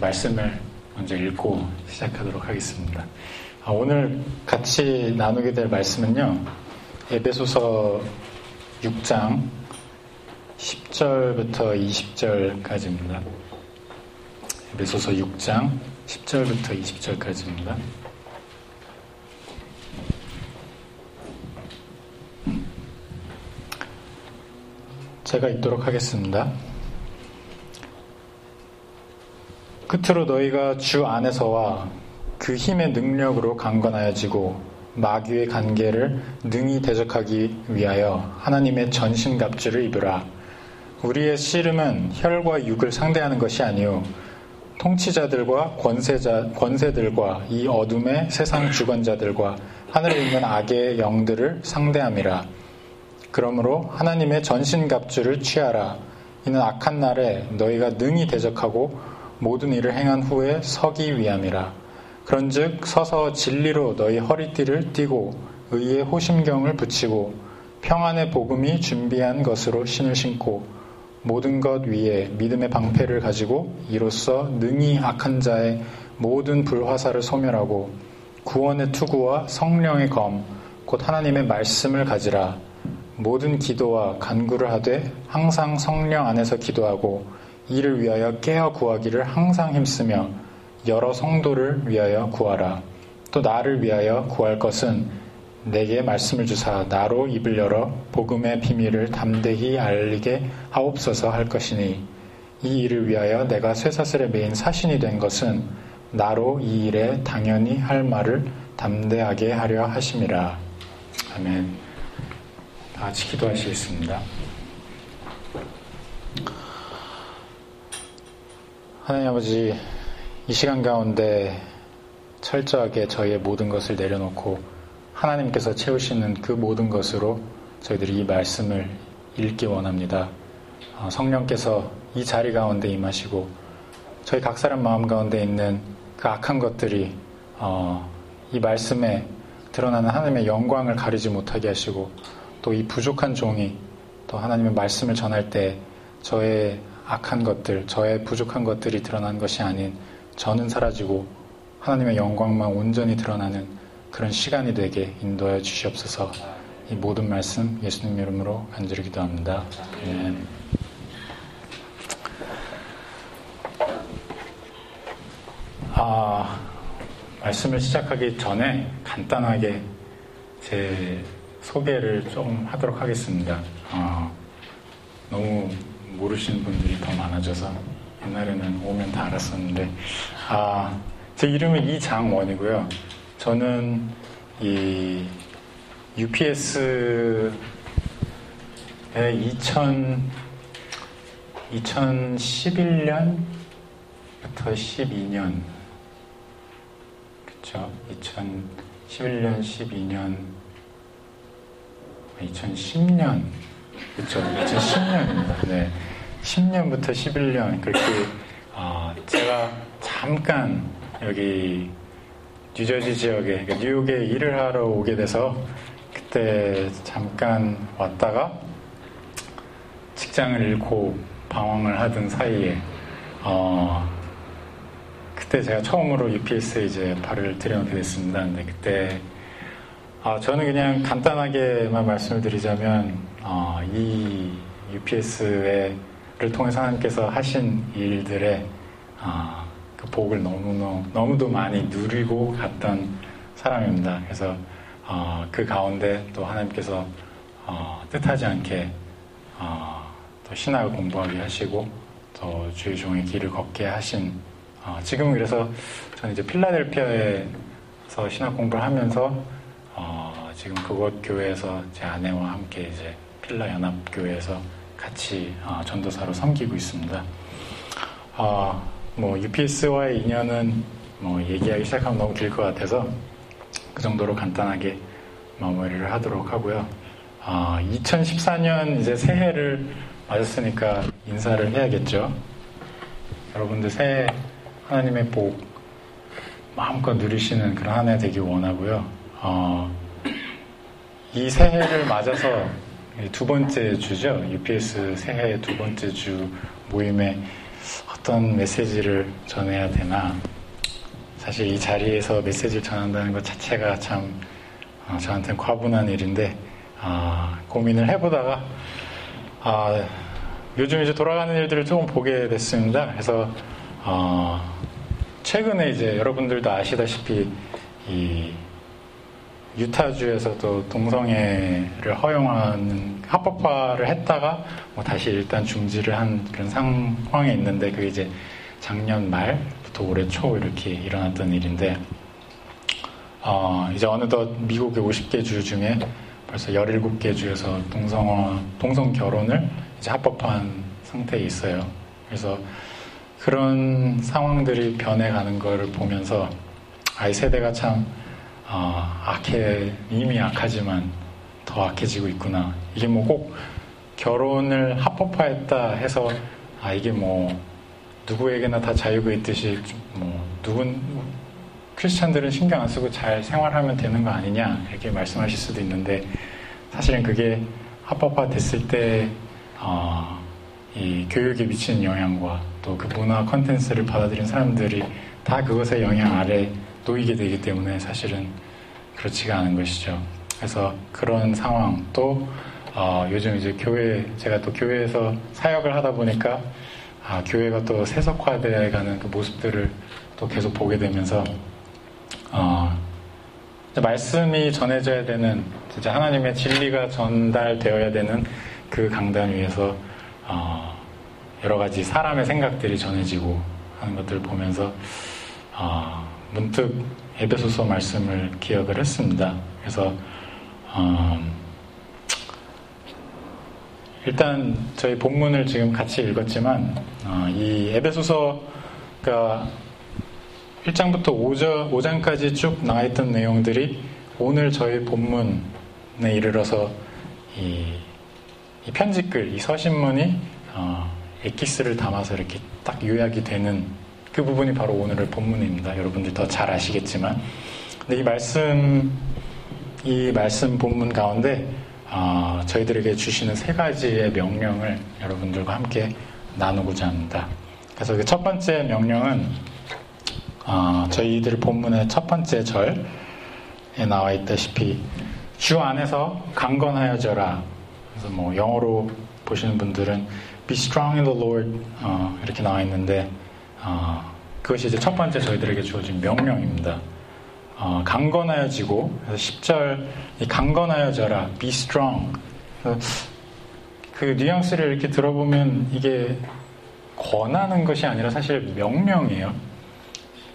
말씀을 먼저 읽고 시작하도록 하겠습니다. 아, 오늘 같이 나누게 될 말씀은요, 에베소서 6장 10절부터 20절까지입니다. 에베소서 6장 10절부터 20절까지입니다. 제가 읽도록 하겠습니다. 끝으로 너희가 주 안에서와 그 힘의 능력으로 강건하여지고 마귀의 관계를 능히 대적하기 위하여 하나님의 전신갑주를 입으라. 우리의 씨름은 혈과 육을 상대하는 것이 아니요 통치자들과 권세자 권세들과 이 어둠의 세상 주관자들과 하늘에 있는 악의 영들을 상대함이라. 그러므로 하나님의 전신갑주를 취하라. 이는 악한 날에 너희가 능히 대적하고 모든 일을 행한 후에 서기 위함이라. 그런즉 서서 진리로 너희 허리띠를 띠고 의의 호심경을 붙이고 평안의 복음이 준비한 것으로 신을 신고 모든 것 위에 믿음의 방패를 가지고 이로써 능히 악한 자의 모든 불화살을 소멸하고 구원의 투구와 성령의 검, 곧 하나님의 말씀을 가지라. 모든 기도와 간구를 하되 항상 성령 안에서 기도하고 이를 위하여 깨어 구하기를 항상 힘쓰며 여러 성도를 위하여 구하라. 또 나를 위하여 구할 것은 내게 말씀을 주사 나로 입을 열어 복음의 비밀을 담대히 알리게 하옵소서 할 것이니 이 일을 위하여 내가 쇠사슬에 매인 사신이 된 것은 나로 이 일에 당연히 할 말을 담대하게 하려 하심이라. 아멘. 다 같이 기도하시겠습니다. 하나님 아버지, 이 시간 가운데 철저하게 저희의 모든 것을 내려놓고 하나님께서 채우시는 그 모든 것으로 저희들이 이 말씀을 읽기 원합니다. 어, 성령께서 이 자리 가운데 임하시고 저희 각 사람 마음 가운데 있는 그 악한 것들이 어, 이 말씀에 드러나는 하나님의 영광을 가리지 못하게 하시고 또 이 부족한 종이 또 하나님의 말씀을 전할 때 저의 악한 것들, 저의 부족한 것들이 드러난 것이 아닌 저는 사라지고 하나님의 영광만 온전히 드러나는 그런 시간이 되게 인도하여 주시옵소서 이 모든 말씀 예수님 이름으로 간절히 기도합니다. 네. 아, 말씀을 시작하기 전에 간단하게 제 소개를 좀 하도록 하겠습니다. 어, 너무 모르시는 분들이 더 많아져서 옛날에는 오면 다 알았었는데 아, 제 이름은 이장원이고요. 저는 이 UPS의 2000 2011년부터 12년 그쵸 2011년 12년 2010년 그쵸 2010년입니다. 네. 10년부터 11년 그렇게 어, 제가 잠깐 여기 뉴저지 지역에 그러니까 뉴욕에 일을 하러 오게 돼서 그때 잠깐 왔다가 직장을 잃고 방황을 하던 사이에 어, 그때 제가 처음으로 UPS에 이제 발을 들여놓게 됐습니다. 근데 그때 아, 저는 그냥 간단하게만 말씀을 드리자면 어, 이 UPS의 를 통해서 하나님께서 하신 일들의 어, 그 복을 너무너무 너무도 많이 누리고 갔던 사람입니다. 그래서 어, 그 가운데 또 하나님께서 어, 뜻하지 않게 어, 또 신학을 공부하게 하시고 또 주의 종의 길을 걷게 하신 어, 지금은 그래서 저는 이제 필라델피아에서 신학 공부를 하면서 어, 지금 그곳 교회에서 제 아내와 함께 이제 필라 연합 교회에서 같이 어, 전도사로 섬기고 있습니다. 어, 뭐 UPS와의 인연은 뭐 얘기하기 시작하면 너무 길 것 같아서 그 정도로 간단하게 마무리를 하도록 하고요. 어, 2014년 이제 새해를 맞았으니까 인사를 해야겠죠. 여러분들 새해 하나님의 복 마음껏 누리시는 그런 한 해 되길 원하고요. 어, 이 새해를 맞아서 두 번째 주죠. UPS 새해 두 번째 주 모임에 어떤 메시지를 전해야 되나 사실 이 자리에서 메시지를 전한다는 것 자체가 참 어, 저한테는 과분한 일인데 어, 고민을 해보다가 어, 요즘 이제 돌아가는 일들을 조금 보게 됐습니다. 그래서 어, 최근에 이제 여러분들도 아시다시피 이 유타주에서도 동성애를 허용하는 합법화를 했다가 뭐 다시 일단 중지를 한 그런 상황에 있는데 그게 이제 작년 말부터 올해 초 이렇게 일어났던 일인데 어 이제 어느덧 미국의 50개 주 중에 벌써 17개 주에서 동성화 동성 결혼을 이제 합법화한 상태에 있어요. 그래서 그런 상황들이 변해가는 것을 보면서 아이 세대가 참 어, 악해 이미 악하지만 더 악해지고 있구나. 이게 뭐 꼭 결혼을 합법화했다 해서 아 이게 뭐 누구에게나 다 자유가 있듯이 뭐 누군 크리스찬들은 신경 안 쓰고 잘 생활하면 되는 거 아니냐 이렇게 말씀하실 수도 있는데 사실은 그게 합법화 됐을 때 어, 이 교육에 미치는 영향과 또 그 문화 컨텐츠를 받아들인 사람들이 다 그것의 영향 아래 놓이게 되기 때문에 사실은 그렇지가 않은 것이죠. 그래서 그런 상황 또 어, 요즘 이제 교회 제가 또 교회에서 사역을 하다 보니까 아, 교회가 또 세속화되어가는 그 모습들을 또 계속 보게 되면서 어, 말씀이 전해져야 되는 진짜 하나님의 진리가 전달되어야 되는 그 강단 위에서 어, 여러 가지 사람의 생각들이 전해지고 하는 것들을 보면서 어, 문득 에베소서 말씀을 기억을 했습니다. 그래서 어, 일단 저희 본문을 지금 같이 읽었지만 어, 이 에베소서가 1장부터 5장, 5장까지 쭉 나와 있던 내용들이 오늘 저희 본문에 이르러서 이, 이 편지글, 이 서신문이 어, 엑기스를 담아서 이렇게 딱 요약이 되는 그 부분이 바로 오늘의 본문입니다. 여러분들 더잘 아시겠지만. 근데 이 말씀, 이 말씀 본문 가운데, 어, 저희들에게 주시는 세 가지의 명령을 여러분들과 함께 나누고자 합니다. 그래서 그 첫 번째 명령은, 어, 저희들 본문의 첫 번째 절에 나와 있다시피, 주 안에서 강건하여져라. 그래서 뭐 영어로 보시는 분들은 be strong in the Lord 어, 이렇게 나와 있는데 어, 그것이 이제 첫 번째 저희들에게 주어진 명령입니다. 어, 강건하여지고 그래서 10절 강건하여져라 be strong 그 뉘앙스를 이렇게 들어보면 이게 권하는 것이 아니라 사실 명령이에요.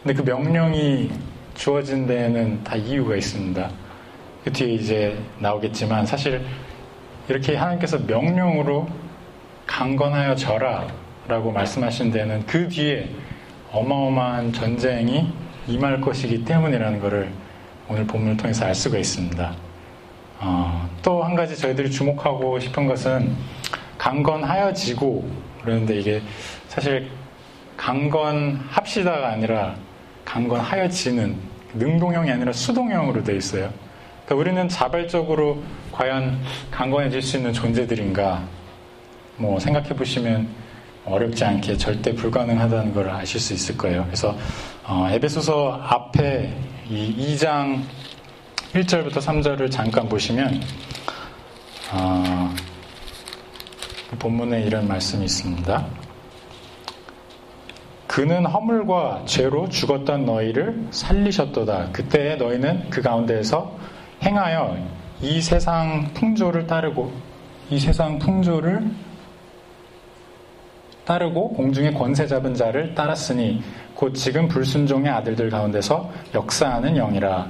근데 그 명령이 주어진 데에는 다 이유가 있습니다. 그 뒤에 이제 나오겠지만 사실 이렇게 하나님께서 명령으로 강건하여 져라 라고 말씀하신 데는 그 뒤에 어마어마한 전쟁이 임할 것이기 때문이라는 것을 오늘 본문을 통해서 알 수가 있습니다. 어, 또한 가지 저희들이 주목하고 싶은 것은 강건하여지고 그러는데 이게 사실 강건합시다가 아니라 강건하여지는 능동형이 아니라 수동형으로 되어 있어요. 그러니까 우리는 자발적으로 과연 강건해질 수 있는 존재들인가 뭐 생각해 보시면 어렵지 않게 절대 불가능하다는 걸 아실 수 있을 거예요. 그래서 어, 에베소서 앞에 이 2장 1절부터 3절을 잠깐 보시면 어, 그 본문에 이런 말씀이 있습니다. 그는 허물과 죄로 죽었던 너희를 살리셨도다. 그때 너희는 그 가운데에서 행하여 이 세상 풍조를 따르고 이 세상 풍조를 따르고 공중에 권세 잡은 자를 따랐으니 곧 지금 불순종의 아들들 가운데서 역사하는 영이라.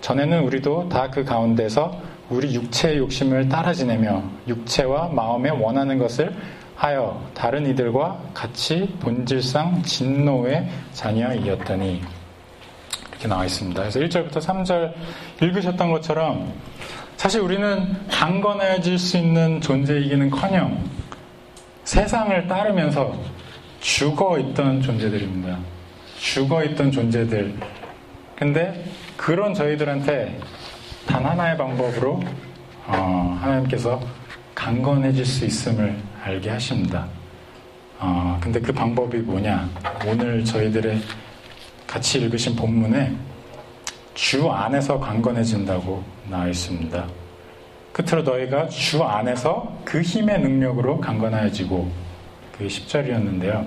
전에는 우리도 다 그 가운데서 우리 육체의 욕심을 따라 지내며 육체와 마음에 원하는 것을 하여 다른 이들과 같이 본질상 진노의 자녀이었더니 이렇게 나와 있습니다. 그래서 1절부터 3절 읽으셨던 것처럼 사실 우리는 강건해질 수 있는 존재이기는 커녕 세상을 따르면서 죽어 있던 존재들입니다. 죽어 있던 존재들. 근데 그런 저희들한테 단 하나의 방법으로 어, 하나님께서 강건해질 수 있음을 알게 하십니다. 어, 근데 그 방법이 뭐냐? 오늘 저희들의 같이 읽으신 본문에 주 안에서 강건해진다고 나와 있습니다. 끝으로 너희가 주 안에서 그 힘의 능력으로 강건하여지고 그게 10절이었는데요.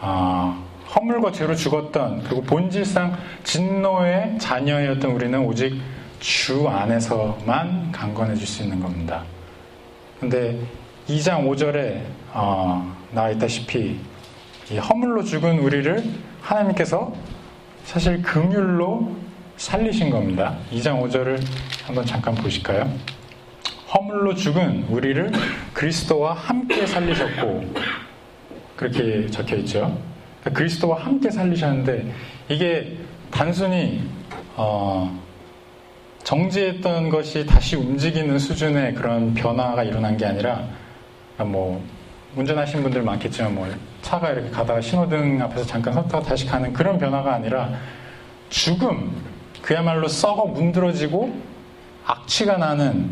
아, 허물과 죄로 죽었던 그리고 본질상 진노의 자녀였던 우리는 오직 주 안에서만 강건해질 수 있는 겁니다. 근데 2장 5절에 어, 나와 있다시피 허물로 죽은 우리를 하나님께서 사실 긍휼로 살리신 겁니다. 2장 5절을 한번 잠깐 보실까요? 허물로 죽은 우리를 그리스도와 함께 살리셨고 그렇게 적혀 있죠. 그러니까 그리스도와 함께 살리셨는데 이게 단순히 어, 정지했던 것이 다시 움직이는 수준의 그런 변화가 일어난 게 아니라 뭐 운전하신 분들 많겠지만 뭐 차가 이렇게 가다가 신호등 앞에서 잠깐 섰다가 다시 가는 그런 변화가 아니라 죽음 그야말로 썩어 문드러지고 악취가 나는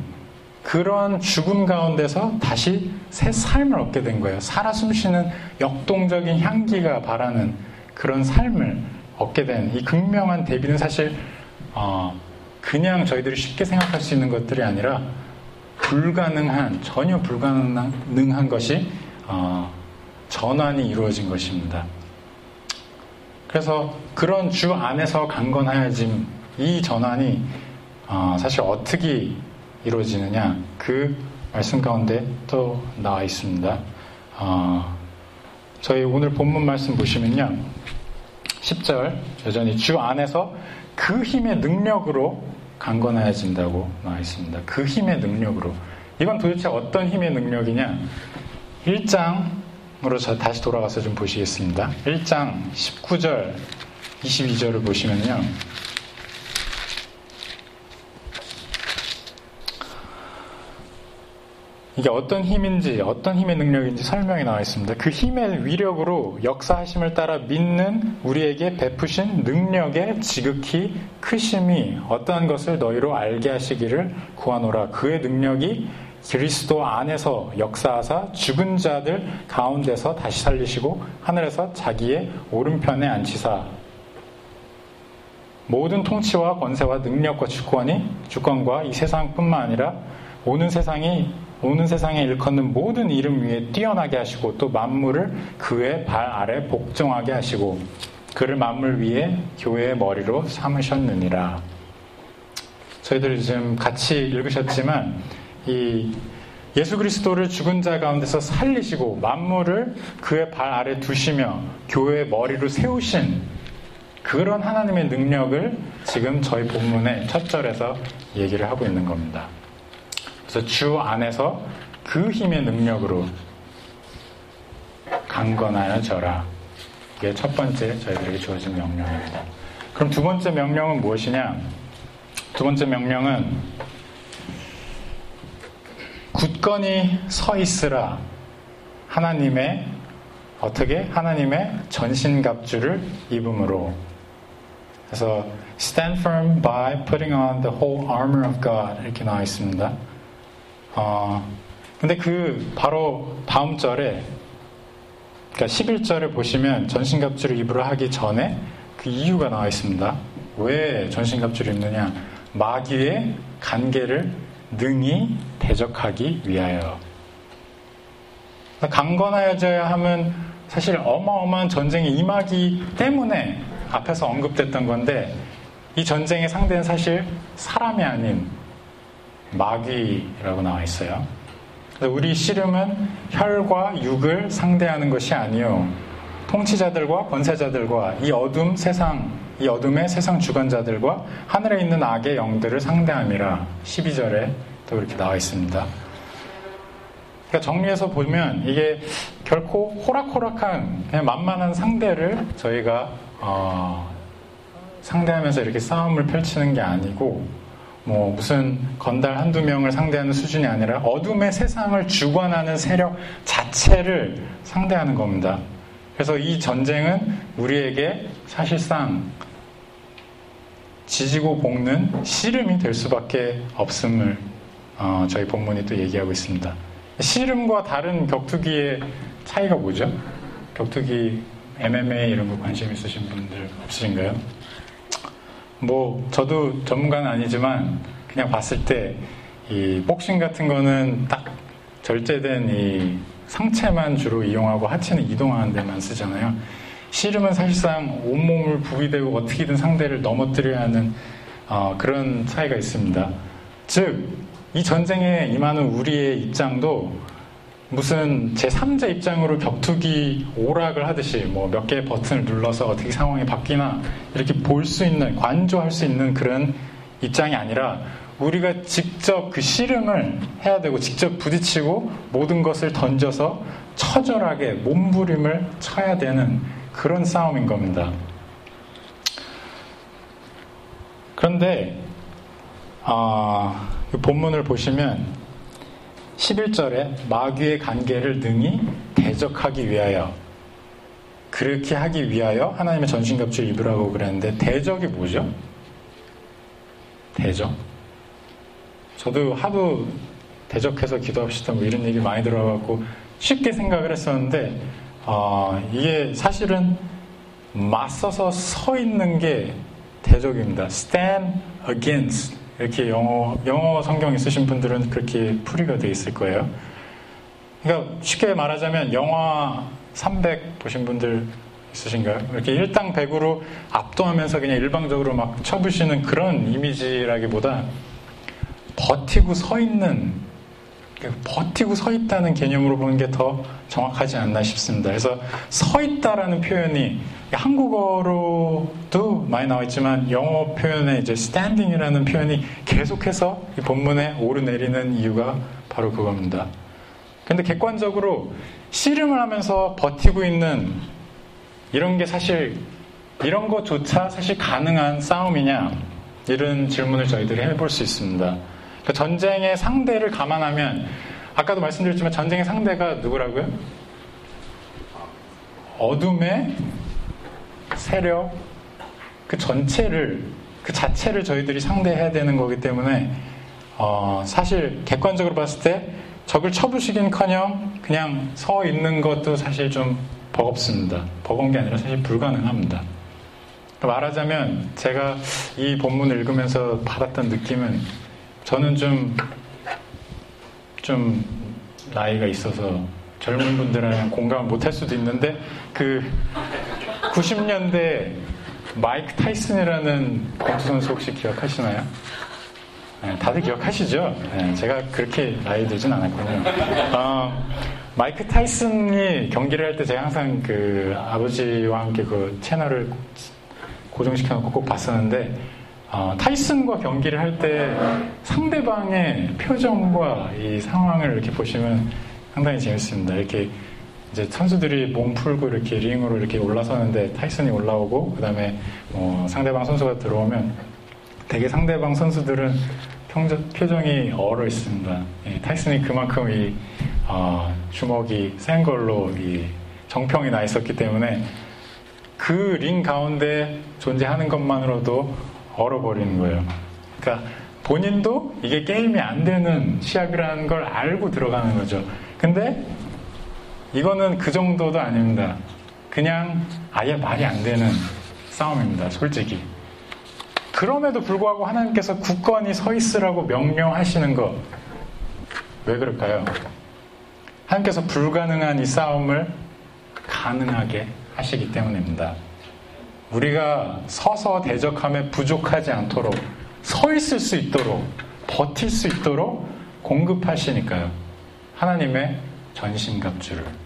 그런 죽음 가운데서 다시 새 삶을 얻게 된 거예요. 살아 숨쉬는 역동적인 향기가 바라는 그런 삶을 얻게 된 이 극명한 대비는 사실 어, 그냥 저희들이 쉽게 생각할 수 있는 것들이 아니라 불가능한 전혀 불가능한 것이 어, 전환이 이루어진 것입니다. 그래서 그런 주 안에서 강건하여짐 이 전환이 어, 사실 어떻게 이루어지느냐 그 말씀 가운데 또 나와 있습니다. 어, 저희 오늘 본문 말씀 보시면요. 10절 여전히 주 안에서 그 힘의 능력으로 강건해진다고 나와 있습니다. 그 힘의 능력으로. 이건 도대체 어떤 힘의 능력이냐? 1장으로 다시 돌아가서 좀 보시겠습니다. 1장 19절, 22절을 보시면요. 이게 어떤 힘인지 어떤 힘의 능력인지 설명이 나와 있습니다. 그 힘의 위력으로 역사하심을 따라 믿는 우리에게 베푸신 능력의 지극히 크심이 어떠한 것을 너희로 알게 하시기를 구하노라. 그의 능력이 그리스도 안에서 역사하사 죽은 자들 가운데서 다시 살리시고 하늘에서 자기의 오른편에 앉히사 모든 통치와 권세와 능력과 주권이 주권과 이 세상뿐만 아니라 오는 세상이 오는 세상에 일컫는 모든 이름 위에 뛰어나게 하시고 또 만물을 그의 발 아래 복종하게 하시고 그를 만물 위에 교회의 머리로 삼으셨느니라. 저희들이 지금 같이 읽으셨지만 이 예수 그리스도를 죽은 자 가운데서 살리시고 만물을 그의 발 아래 두시며 교회의 머리로 세우신 그런 하나님의 능력을 지금 저희 본문의 첫 절에서 얘기를 하고 있는 겁니다. 그래서 주 안에서 그 힘의 능력으로 강건하여 져라. 이게 첫 번째 저희들에게 주어진 명령입니다. 그럼 두 번째 명령은 무엇이냐? 두 번째 명령은 굳건히 서 있으라. 하나님의 어떻게 하나님의 전신갑주를 입음으로 그래서 stand firm by putting on the whole armor of God 이렇게 나와 있습니다. 어, 근데 그 바로 다음 절에 그러니까 11절을 보시면 전신갑주를 입으러 하기 전에 그 이유가 나와 있습니다. 왜 전신갑주를 입느냐? 마귀의 간계를 능히 대적하기 위하여. 강건하여져야 하면 사실 어마어마한 전쟁이 임하기 때문에 앞에서 언급됐던 건데 이 전쟁의 상대는 사실 사람이 아닌 마귀라고 나와 있어요. 우리 씨름은 혈과 육을 상대하는 것이 아니요 통치자들과 권세자들과 이 어둠 세상 이 어둠의 세상 주관자들과 하늘에 있는 악의 영들을 상대함이라 12절에 또 이렇게 나와 있습니다. 그러니까 정리해서 보면 이게 결코 호락호락한 그냥 만만한 상대를 저희가 어, 상대하면서 이렇게 싸움을 펼치는 게 아니고 뭐 무슨 건달 한두 명을 상대하는 수준이 아니라 어둠의 세상을 주관하는 세력 자체를 상대하는 겁니다. 그래서 이 전쟁은 우리에게 사실상 지지고 볶는 씨름이 될 수밖에 없음을 어, 저희 본문이 또 얘기하고 있습니다. 씨름과 다른 격투기의 차이가 뭐죠? 격투기, MMA 이런 거 관심 있으신 분들 없으신가요? 뭐 저도 전문가는 아니지만 그냥 봤을 때 이 복싱 같은 거는 딱 절제된 이 상체만 주로 이용하고 하체는 이동하는 데만 쓰잖아요. 씨름은 사실상 온몸을 부비대고 어떻게든 상대를 넘어뜨려야 하는 어, 그런 차이가 있습니다. 즉, 이 전쟁에 임하는 우리의 입장도 무슨 제3자 입장으로 격투기 오락을 하듯이 뭐 몇 개의 버튼을 눌러서 어떻게 상황이 바뀌나 이렇게 볼 수 있는, 관조할 수 있는 그런 입장이 아니라 우리가 직접 그 씨름을 해야 되고 직접 부딪히고 모든 것을 던져서 처절하게 몸부림을 쳐야 되는 그런 싸움인 겁니다. 그런데 어, 본문을 보시면 11절에 마귀의 관계를 능히 대적하기 위하여 그렇게 하기 위하여 하나님의 전신갑주를 입으라고 그랬는데 대적이 뭐죠? 대적. 저도 하도 대적해서 기도합시다 뭐 이런 얘기 많이 들어갖고 쉽게 생각을 했었는데 어, 이게 사실은 맞서서 서 있는 게 대적입니다. stand against 이렇게 영어 영어 성경 있으신 분들은 그렇게 풀이가 되어 있을 거예요. 그러니까 쉽게 말하자면 영화 300 보신 분들 있으신가요? 이렇게 일당 백으로 압도하면서 그냥 일방적으로 막 쳐부시는 그런 이미지라기보다 버티고 서 있는 버티고 서 있다는 개념으로 보는 게 더 정확하지 않나 싶습니다. 그래서 서 있다라는 표현이 한국어로도 많이 나와 있지만 영어 표현에 이제 standing이라는 표현이 계속해서 이 본문에 오르내리는 이유가 바로 그겁니다. 근데 객관적으로 씨름을 하면서 버티고 있는 이런 게 사실 이런 것조차 사실 가능한 싸움이냐 이런 질문을 저희들이 해볼 수 있습니다. 그러니까 전쟁의 상대를 감안하면 아까도 말씀드렸지만 전쟁의 상대가 누구라고요? 어둠의 세력 그 전체를 그 자체를 저희들이 상대해야 되는 거기 때문에 어, 사실 객관적으로 봤을 때 적을 쳐부시긴커녕 그냥 서 있는 것도 사실 좀 버겁습니다. 버거운 게 아니라 사실 불가능합니다. 말하자면 제가 이 본문을 읽으면서 받았던 느낌은 저는 좀, 좀 나이가 있어서 젊은 분들은 공감을 못할 수도 있는데 그 90년대 마이크 타이슨이라는 권투 선수 혹시 기억하시나요? 네, 다들 기억하시죠? 네, 제가 그렇게 나이 들진 않았군요. 어, 마이크 타이슨이 경기를 할 때 제가 항상 그 아버지와 함께 그 채널을 고정시켜놓고 꼭 봤었는데 어, 타이슨과 경기를 할 때 상대방의 표정과 이 상황을 이렇게 보시면 상당히 재밌습니다. 이렇게 이제 선수들이 몸 풀고 이렇게 링으로 이렇게 올라서는데 타이슨이 올라오고 그다음에 뭐 상대방 선수가 들어오면 되게 상대방 선수들은 평정, 표정이 얼어 있습니다. 예, 타이슨이 그만큼 이 어, 주먹이 센 걸로 이 정평이 나 있었기 때문에 그 링 가운데 존재하는 것만으로도 얼어버리는 거예요. 그러니까 본인도 이게 게임이 안 되는 시합이라는 걸 알고 들어가는 거죠. 근데 이거는 그 정도도 아닙니다. 그냥 아예 말이 안 되는 싸움입니다. 솔직히. 그럼에도 불구하고 하나님께서 굳건히 서 있으라고 명령하시는 것. 왜 그럴까요? 하나님께서 불가능한 이 싸움을 가능하게 하시기 때문입니다. 우리가 서서 대적함에 부족하지 않도록 서 있을 수 있도록 버틸 수 있도록 공급하시니까요. 하나님의 전신갑주를.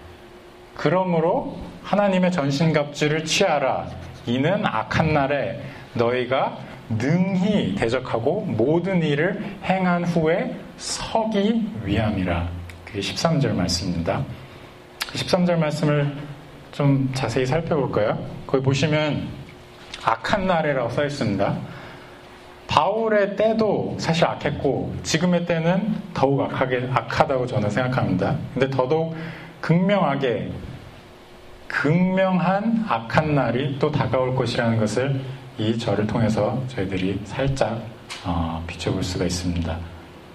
그러므로 하나님의 전신갑주를 취하라. 이는 악한 날에 너희가 능히 대적하고 모든 일을 행한 후에 서기 위함이라. 그게 13절 말씀입니다. 13절 말씀을 좀 자세히 살펴볼까요? 거기 보시면 악한 날에라고 써 있습니다. 바울의 때도 사실 악했고 지금의 때는 더욱 악하게 악하다고 저는 생각합니다. 근데 더더욱 극명하게 극명한 악한 날이 또 다가올 것이라는 것을 이 절을 통해서 저희들이 살짝 어, 비춰볼 수가 있습니다.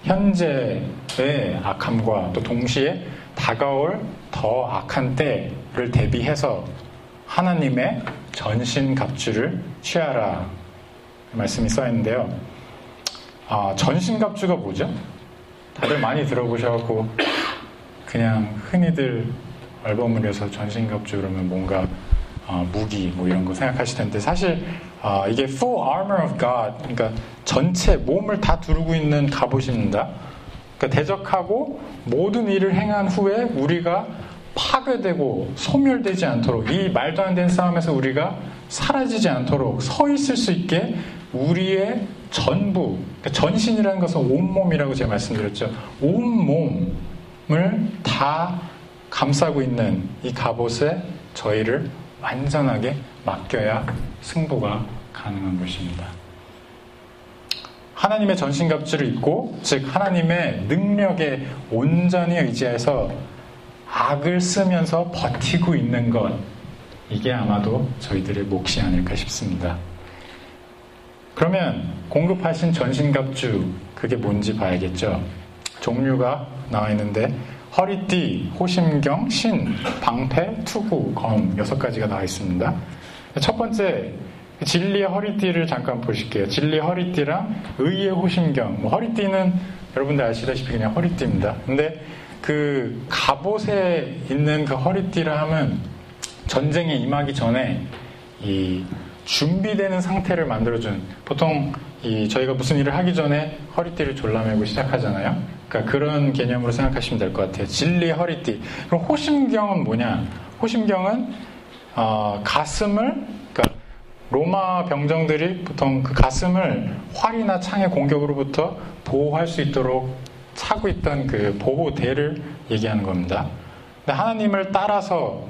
현재의 악함과 또 동시에 다가올 더 악한 때를 대비해서 하나님의 전신 갑주를 취하라 말씀이 써 있는데요. 아, 전신 갑주가 뭐죠? 다들 많이 들어보셔갖고 그냥 흔히들 얼버무려서 전신갑주 그러면 뭔가 어, 무기 뭐 이런 거 생각하실 텐데 사실 어, 이게 full armor of God 그러니까 전체 몸을 다 두르고 있는 갑옷입니다. 그러니까 대적하고 모든 일을 행한 후에 우리가 파괴되고 소멸되지 않도록 이 말도 안 되는 싸움에서 우리가 사라지지 않도록 서 있을 수 있게 우리의 전부 그러니까 전신이라는 것은 온몸이라고 제가 말씀드렸죠. 온몸을 다 감싸고 있는 이 갑옷에 저희를 완전하게 맡겨야 승부가 가능한 것입니다. 하나님의 전신갑주를 입고, 즉, 하나님의 능력에 온전히 의지해서 악을 쓰면서 버티고 있는 것, 이게 아마도 저희들의 몫이 아닐까 싶습니다. 그러면 공급하신 전신갑주, 그게 뭔지 봐야겠죠. 종류가 나와 있는데, 허리띠, 호심경, 신, 방패, 투구, 검 여섯 가지가 나와 있습니다. 첫 번째 진리의 허리띠를 잠깐 보실게요. 진리의 허리띠랑 의의 호심경. 뭐 허리띠는 여러분들 아시다시피 그냥 허리띠입니다. 근데 그 갑옷에 있는 그 허리띠를 하면 전쟁에 임하기 전에 이 준비되는 상태를 만들어준 보통 이 저희가 무슨 일을 하기 전에 허리띠를 졸라매고 시작하잖아요. 그러니까 그런 개념으로 생각하시면 될 것 같아요. 진리의 허리띠. 그럼 호심경은 뭐냐? 호심경은 어, 가슴을 그러니까 로마 병정들이 보통 그 가슴을 활이나 창의 공격으로부터 보호할 수 있도록 차고 있던 그 보호대를 얘기하는 겁니다. 근데 하나님을 따라서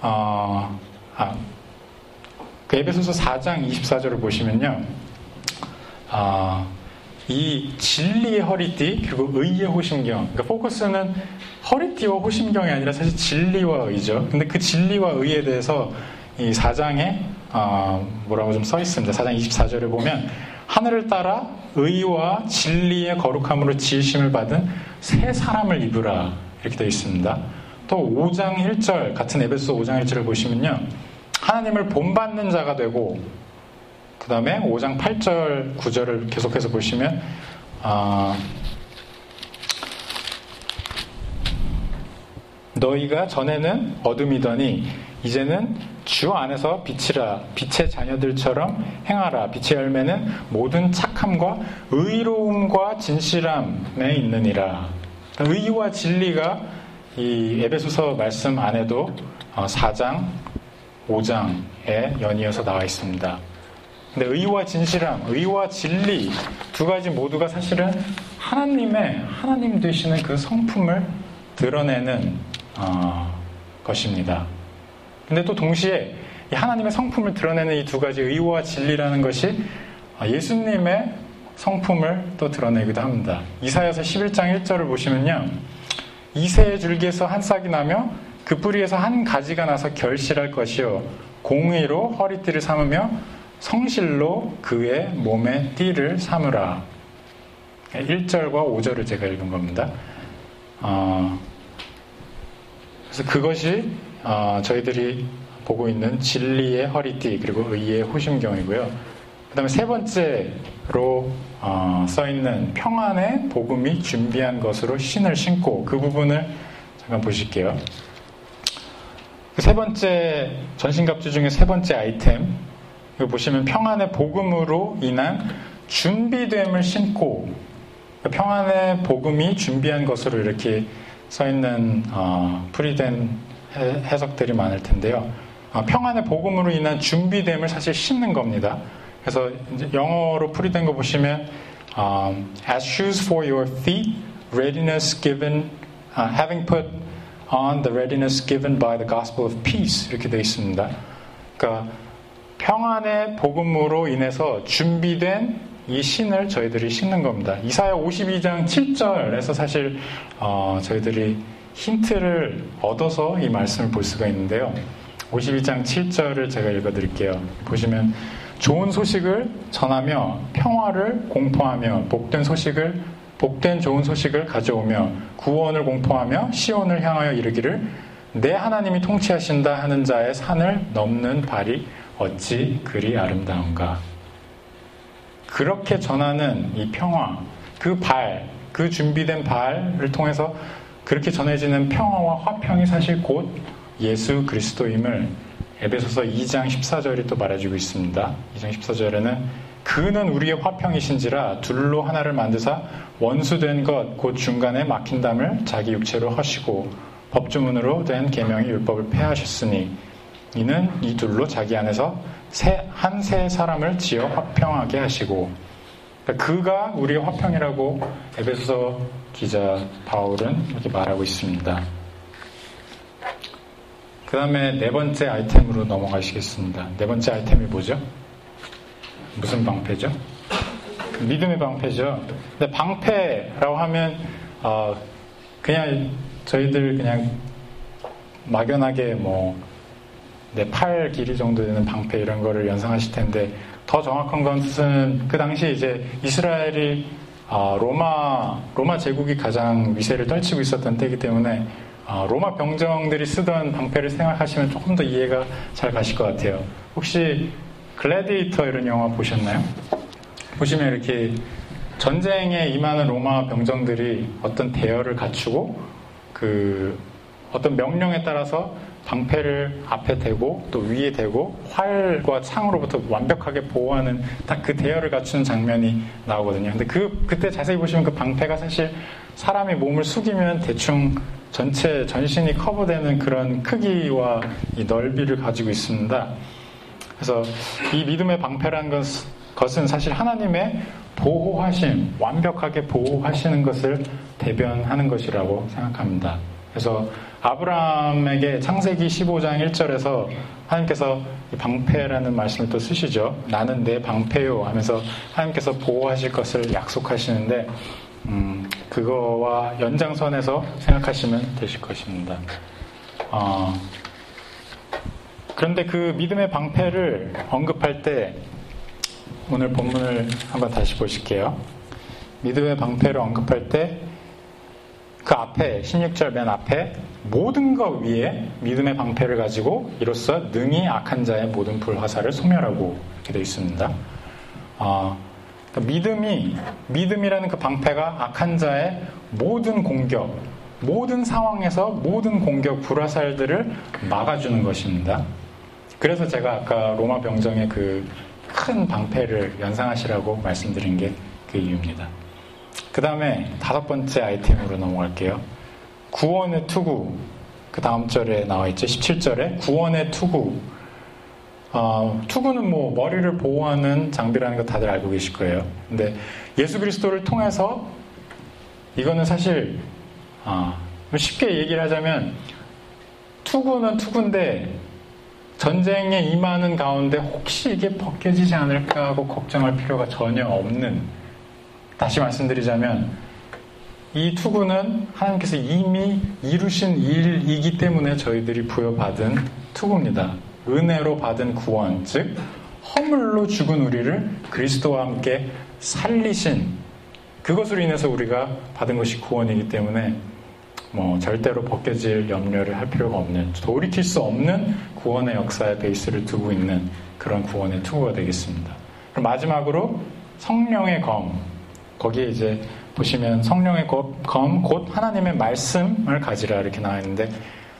어, 아, 그 에베소서 4장 24절을 보시면요. 어, 이 진리의 허리띠 그리고 의의 호심경 그러니까 포커스는 허리띠와 호심경이 아니라 사실 진리와 의죠. 근데 그 진리와 의에 대해서 이 4장에 어, 뭐라고 좀 써 있습니다. 4장 24절에 보면 하늘을 따라 의와 진리의 거룩함으로 지으심을 받은 새 사람을 입으라 이렇게 되어 있습니다. 또 5장 1절 같은 에베소 5장 1절을 보시면요. 하나님을 본받는 자가 되고 그 다음에 5장 8절 9절을 계속해서 보시면 어, 너희가 전에는 어둠이더니 이제는 주 안에서 빛이라 빛의 자녀들처럼 행하라 빛의 열매는 모든 착함과 의로움과 진실함에 있느니라 의와 진리가 이 에베소서 말씀 안에도 4장 어, 5장에 연이어서 나와 있습니다. 근데 의와 진실함, 의와 진리 두 가지 모두가 사실은 하나님의 하나님 되시는 그 성품을 드러내는 어, 것입니다. 근데 또 동시에 하나님의 성품을 드러내는 이 두 가지 의와 진리라는 것이 예수님의 성품을 또 드러내기도 합니다. 이사야서 11장 1절을 보시면요. 이새의 줄기에서 한 싹이 나며 그 뿌리에서 한 가지가 나서 결실할 것이요 공의로 허리띠를 삼으며 성실로 그의 몸에 띠를 삼으라. 1절과 5절을 제가 읽은 겁니다. 어, 그래서 그것이 어, 저희들이 보고 있는 진리의 허리띠 그리고 의의 호심경이고요. 그 다음에 세 번째로 어, 써 있는 평안의 복음이 준비한 것으로 신을 신고 그 부분을 잠깐 보실게요. 그 세 번째 전신갑주 중에 세 번째 아이템 이거 보시면 평안의 복음으로 인한 준비됨을 신고 그러니까 평안의 복음이 준비한 것으로 이렇게 써 있는 어, 풀이된 해석들이 많을 텐데요. 어, 평안의 복음으로 인한 준비됨을 사실 신는 겁니다. 그래서 영어로 풀이된 거 보시면 um, as shoes for your feet, readiness given, uh, having put on the readiness given by the gospel of peace 이렇게 되어 있습니다. 그러니까 평안의 복음으로 인해서 준비된 이 신을 저희들이 신는 겁니다. 이사야 52장 7절에서 사실 어, 저희들이 힌트를 얻어서 이 말씀을 볼 수가 있는데요. 52장 7절을 제가 읽어드릴게요. 보시면 좋은 소식을 전하며 평화를 공포하며 복된 소식을 복된 좋은 소식을 가져오며 구원을 공포하며 시온을 향하여 이르기를 내 하나님이 통치하신다 하는 자의 산을 넘는 발이 어찌 그리 아름다운가. 그렇게 전하는 이 평화, 그 발, 그 준비된 발을 통해서 그렇게 전해지는 평화와 화평이 사실 곧 예수 그리스도임을 에베소서 2장 14절이 또 말해주고 있습니다. 2장 14절에는 그는 우리의 화평이신지라 둘로 하나를 만드사 원수된 것 곧 중간에 막힌 담을 자기 육체로 하시고 법주문으로 된 계명이 율법을 폐하셨으니 이는 이 둘로 자기 안에서 한 세 사람을 지어 화평하게 하시고 그러니까 그가 우리의 화평이라고 에베소서 기자 바울은 이렇게 말하고 있습니다. 그 다음에 네 번째 아이템으로 넘어가시겠습니다. 네 번째 아이템이 뭐죠? 무슨 방패죠? 믿음의 방패죠. 근데 방패라고 하면 어, 그냥 저희들 그냥 막연하게 뭐 내팔 길이 정도 되는 방패 이런 거를 연상하실 텐데 더 정확한 것은 그 당시 이제 이스라엘이 어, 로마 로마 제국이 가장 위세를 떨치고 있었던 때이기 때문에 어, 로마 병정들이 쓰던 방패를 생각하시면 조금 더 이해가 잘 가실 것 같아요. 혹시 글래디에이터 이런 영화 보셨나요? 보시면 이렇게 전쟁에 임하는 로마 병정들이 어떤 대열을 갖추고 그 어떤 명령에 따라서 방패를 앞에 대고 또 위에 대고 활과 창으로부터 완벽하게 보호하는 딱 그 대열을 갖추는 장면이 나오거든요. 근데 그 그때 자세히 보시면 그 방패가 사실 사람이 몸을 숙이면 대충 전체 전신이 커버되는 그런 크기와 이 넓이를 가지고 있습니다. 그래서 이 믿음의 방패라는 것은 사실 하나님의 보호하심, 완벽하게 보호하시는 것을 대변하는 것이라고 생각합니다. 그래서 아브라함에게 창세기 15장 1절에서 하나님께서 방패라는 말씀을 또 쓰시죠. 나는 내 방패요 하면서 하나님께서 보호하실 것을 약속하시는데 음, 그거와 연장선에서 생각하시면 되실 것입니다. 어, 그런데 그 믿음의 방패를 언급할 때 오늘 본문을 한번 다시 보실게요. 믿음의 방패를 언급할 때 그 앞에 16절 맨 앞에 모든 것 위에 믿음의 방패를 가지고 이로써 능히 악한 자의 모든 불화살을 소멸하고 이렇게 되어 있습니다. 어, 그러니까 믿음이 믿음이라는 그 방패가 악한 자의 모든 공격, 모든 상황에서 모든 공격 불화살들을 막아주는 것입니다. 그래서 제가 아까 로마 병정의 그 큰 방패를 연상하시라고 말씀드린 게 그 이유입니다. 그 다음에 다섯 번째 아이템으로 넘어갈게요. 구원의 투구. 그 다음 절에 나와 있죠. 17절에 구원의 투구. 어, 투구는 뭐 머리를 보호하는 장비라는 거 다들 알고 계실 거예요. 근데 예수 그리스도를 통해서 이거는 사실 어, 쉽게 얘기를 하자면 투구는 투구인데 전쟁에 임하는 가운데 혹시 이게 벗겨지지 않을까 하고 걱정할 필요가 전혀 없는 다시 말씀드리자면 이 투구는 하나님께서 이미 이루신 일이기 때문에 저희들이 부여받은 투구입니다. 은혜로 받은 구원, 즉 허물로 죽은 우리를 그리스도와 함께 살리신 그것으로 인해서 우리가 받은 것이 구원이기 때문에 뭐 절대로 벗겨질 염려를 할 필요가 없는 돌이킬 수 없는 구원의 역사의 베이스를 두고 있는 그런 구원의 투구가 되겠습니다. 그럼 마지막으로 성령의 검 거기에 이제 보시면 성령의 검 곧 하나님의 말씀을 가지라 이렇게 나와 있는데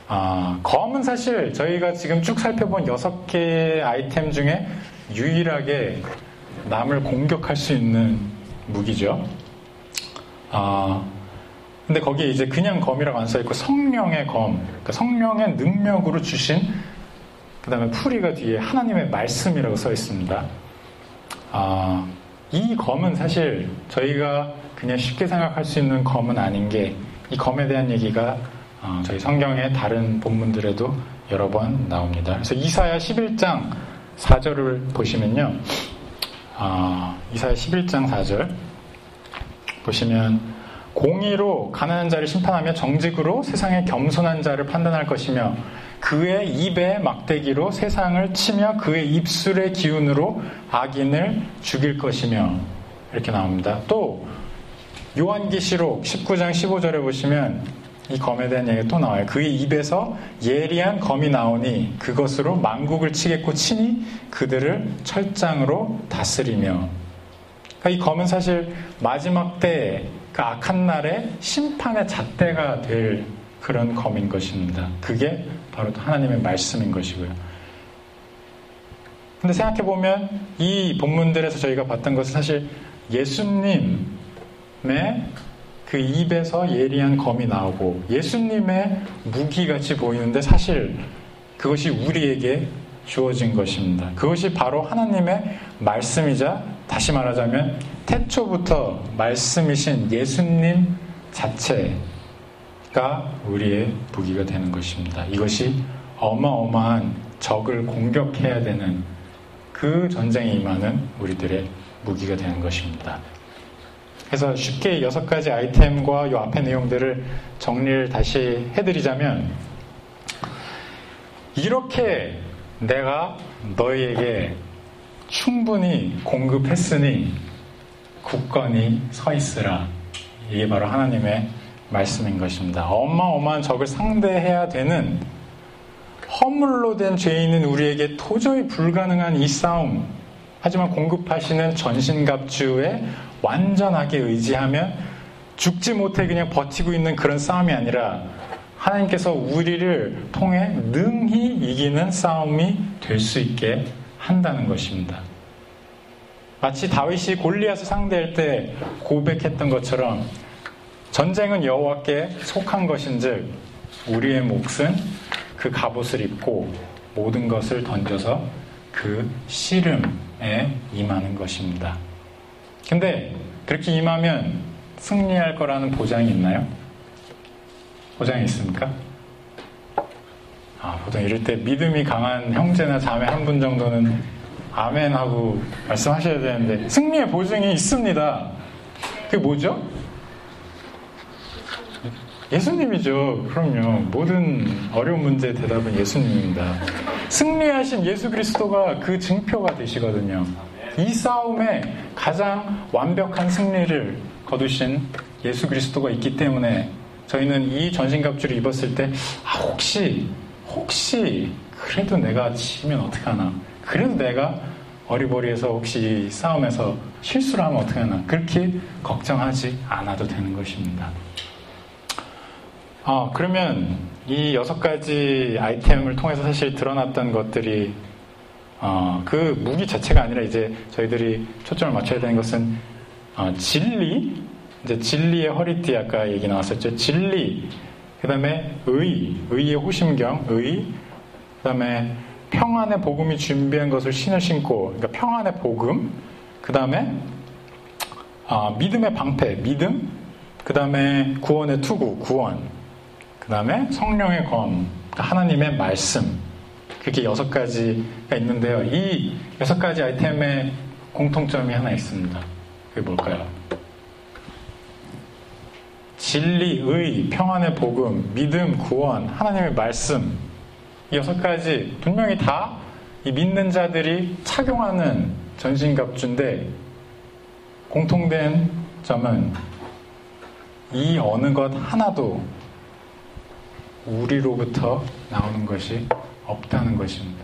아, 검은 사실 저희가 지금 쭉 살펴본 여섯 개의 아이템 중에 유일하게 남을 공격할 수 있는 무기죠. 아, 근데 거기에 이제 그냥 검이라고 안 써있고 성령의 검, 그러니까 성령의 능력으로 주신 그 다음에 풀이가 뒤에 하나님의 말씀이라고 써 있습니다. 아, 이 검은 사실 저희가 그냥 쉽게 생각할 수 있는 검은 아닌 게 이 검에 대한 얘기가 어, 저희 성경의 다른 본문들에도 여러 번 나옵니다. 그래서 이사야 11장 4절을 보시면요. 어, 이사야 11장 4절 보시면 공의로 가난한 자를 심판하며 정직으로 세상의 겸손한 자를 판단할 것이며 그의 입의 막대기로 세상을 치며 그의 입술의 기운으로 악인을 죽일 것이며 이렇게 나옵니다. 또 요한계시록 19장 15절에 보시면 이 검에 대한 얘기가 또 나와요. 그의 입에서 예리한 검이 나오니 그것으로 만국을 치겠고 치니 그들을 철장으로 다스리며 그러니까 이 검은 사실 마지막 때 그 악한 날에 심판의 잣대가 될 그런 검인 것입니다. 그게 바로 하나님의 말씀인 것이고요. 근데 생각해보면 이 본문들에서 저희가 봤던 것은 사실 예수님의 그 입에서 예리한 검이 나오고 예수님의 무기같이 보이는데 사실 그것이 우리에게 주어진 것입니다. 그것이 바로 하나님의 말씀이자 다시 말하자면 태초부터 말씀이신 예수님 자체 가 우리의 무기가 되는 것입니다. 이것이 어마어마한 적을 공격해야 되는 그 전쟁에 임하는 우리들의 무기가 되는 것입니다. 그래서 쉽게 여섯 가지 아이템과 이 앞의 내용들을 정리를 다시 해드리자면 이렇게 내가 너희에게 충분히 공급했으니 굳건히 서 있으라. 이게 바로 하나님의 말씀인 것입니다. 어마어마한 적을 상대해야 되는 허물로 된 죄인은 우리에게 도저히 불가능한 이 싸움. 하지만 공급하시는 전신갑주에 완전하게 의지하면 죽지 못해 그냥 버티고 있는 그런 싸움이 아니라 하나님께서 우리를 통해 능히 이기는 싸움이 될 수 있게 한다는 것입니다. 마치 다윗이 골리앗을 상대할 때 고백했던 것처럼 전쟁은 여호와께 속한 것인즉 우리의 몫은 그 갑옷을 입고 모든 것을 던져서 그 씨름에 임하는 것입니다. 근데 그렇게 임하면 승리할 거라는 보장이 있나요? 보장이 있습니까? 아, 보통 이럴 때 믿음이 강한 형제나 자매 한 분 정도는 아멘 하고 말씀하셔야 되는데 승리의 보증이 있습니다. 그게 뭐죠? 예수님이죠. 그럼요. 모든 어려운 문제의 대답은 예수님입니다. 승리하신 예수 그리스도가 그 증표가 되시거든요. 이 싸움에 가장 완벽한 승리를 거두신 예수 그리스도가 있기 때문에 저희는 이 전신갑주를 입었을 때, 아, 혹시, 혹시, 그래도 내가 지면 어떡하나. 그래도 내가 어리버리해서 혹시 싸움에서 실수를 하면 어떻게 하나. 그렇게 걱정하지 않아도 되는 것입니다. 아, 그러면 이 여섯 가지 아이템을 통해서 사실 드러났던 것들이 어, 그 무기 자체가 아니라 이제 저희들이 초점을 맞춰야 되는 것은 어, 진리, 이제 진리의 허리띠 아까 얘기 나왔었죠. 진리, 그 다음에 의, 의의 호심경, 의, 그 다음에 평안의 복음이 준비한 것을 신을 신고, 그러니까 평안의 복음, 그 다음에 어, 믿음의 방패, 믿음, 그 다음에 구원의 투구, 구원, 그 다음에 성령의 검, 그러니까 하나님의 말씀, 그렇게 여섯 가지가 있는데요. 이 여섯 가지 아이템의 공통점이 하나 있습니다. 그게 뭘까요? 진리, 의, 평안의 복음, 믿음, 구원, 하나님의 말씀. 이 여섯 가지 분명히 다 이 믿는 자들이 착용하는 전신갑주인데 공통된 점은 이 어느 것 하나도 우리로부터 나오는 것이 없다는 것입니다.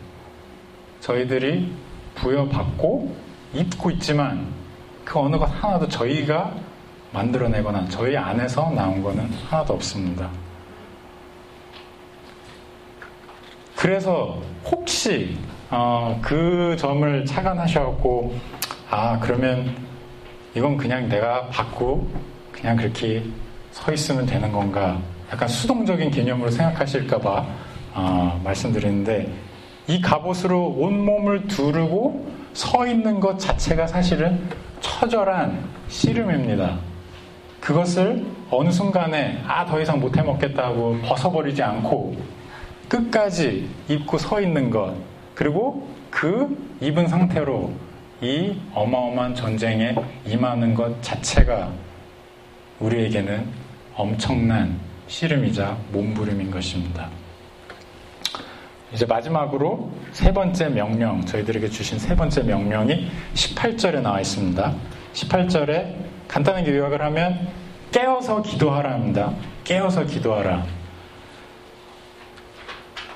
저희들이 부여받고 입고 있지만 그 어느 것 하나도 저희가 만들어내거나 저희 안에서 나온 것은 하나도 없습니다. 그래서 혹시 어, 그 점을 착안하셔갖고 아 그러면 이건 그냥 내가 받고 그냥 그렇게 서 있으면 되는 건가 약간 수동적인 개념으로 생각하실까봐 어, 말씀드리는데 이 갑옷으로 온몸을 두르고 서 있는 것 자체가 사실은 처절한 씨름입니다. 그것을 어느 순간에 아 더 이상 못 해 먹겠다고 벗어버리지 않고 끝까지 입고 서 있는 것 그리고 그 입은 상태로 이 어마어마한 전쟁에 임하는 것 자체가 우리에게는 엄청난 씨름이자 몸부림인 것입니다. 이제 마지막으로 세 번째 명령, 저희들에게 주신 세 번째 명령이 18절에 나와 있습니다. 18절에 간단하게 요약을 하면 깨어서 기도하라 합니다. 깨어서 기도하라.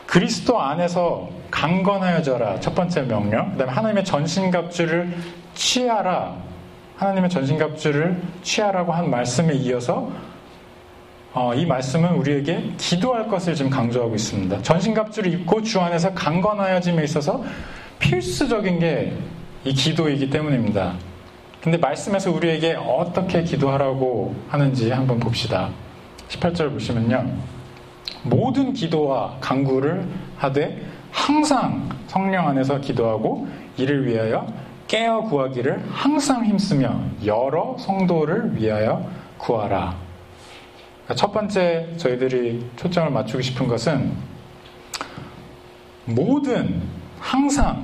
그리스도 안에서 강건하여져라. 첫 번째 명령. 그 다음에 하나님의 전신갑주를 취하라. 하나님의 전신갑주를 취하라고 한 말씀에 이어서 어, 이 말씀은 우리에게 기도할 것을 지금 강조하고 있습니다. 전신갑주를 입고 주 안에서 강건하여짐에 있어서 필수적인 게 이 기도이기 때문입니다. 근데 말씀에서 우리에게 어떻게 기도하라고 하는지 한번 봅시다. 18절 보시면요. 모든 기도와 강구를 하되 항상 성령 안에서 기도하고 이를 위하여 깨어 구하기를 항상 힘쓰며 여러 성도를 위하여 구하라. 첫 번째 저희들이 초점을 맞추고 싶은 것은 모든 항상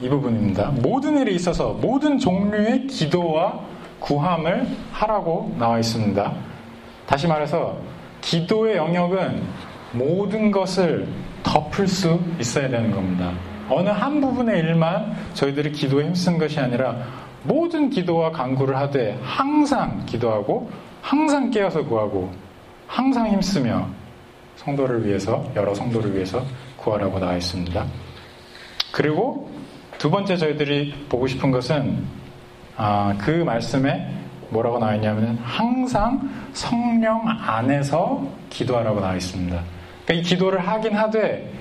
이 부분입니다. 모든 일에 있어서 모든 종류의 기도와 구함을 하라고 나와 있습니다. 다시 말해서 기도의 영역은 모든 것을 덮을 수 있어야 되는 겁니다. 어느 한 부분의 일만 저희들이 기도에 힘쓴 것이 아니라 모든 기도와 강구를 하되 항상 기도하고 항상 깨어서 구하고 항상 힘쓰며 성도를 위해서 여러 성도를 위해서 구하라고 나와 있습니다. 그리고 두 번째 저희들이 보고 싶은 것은 아, 그 말씀에 뭐라고 나와 있냐면 항상 성령 안에서 기도하라고 나와 있습니다. 그러니까 이 기도를 하긴 하되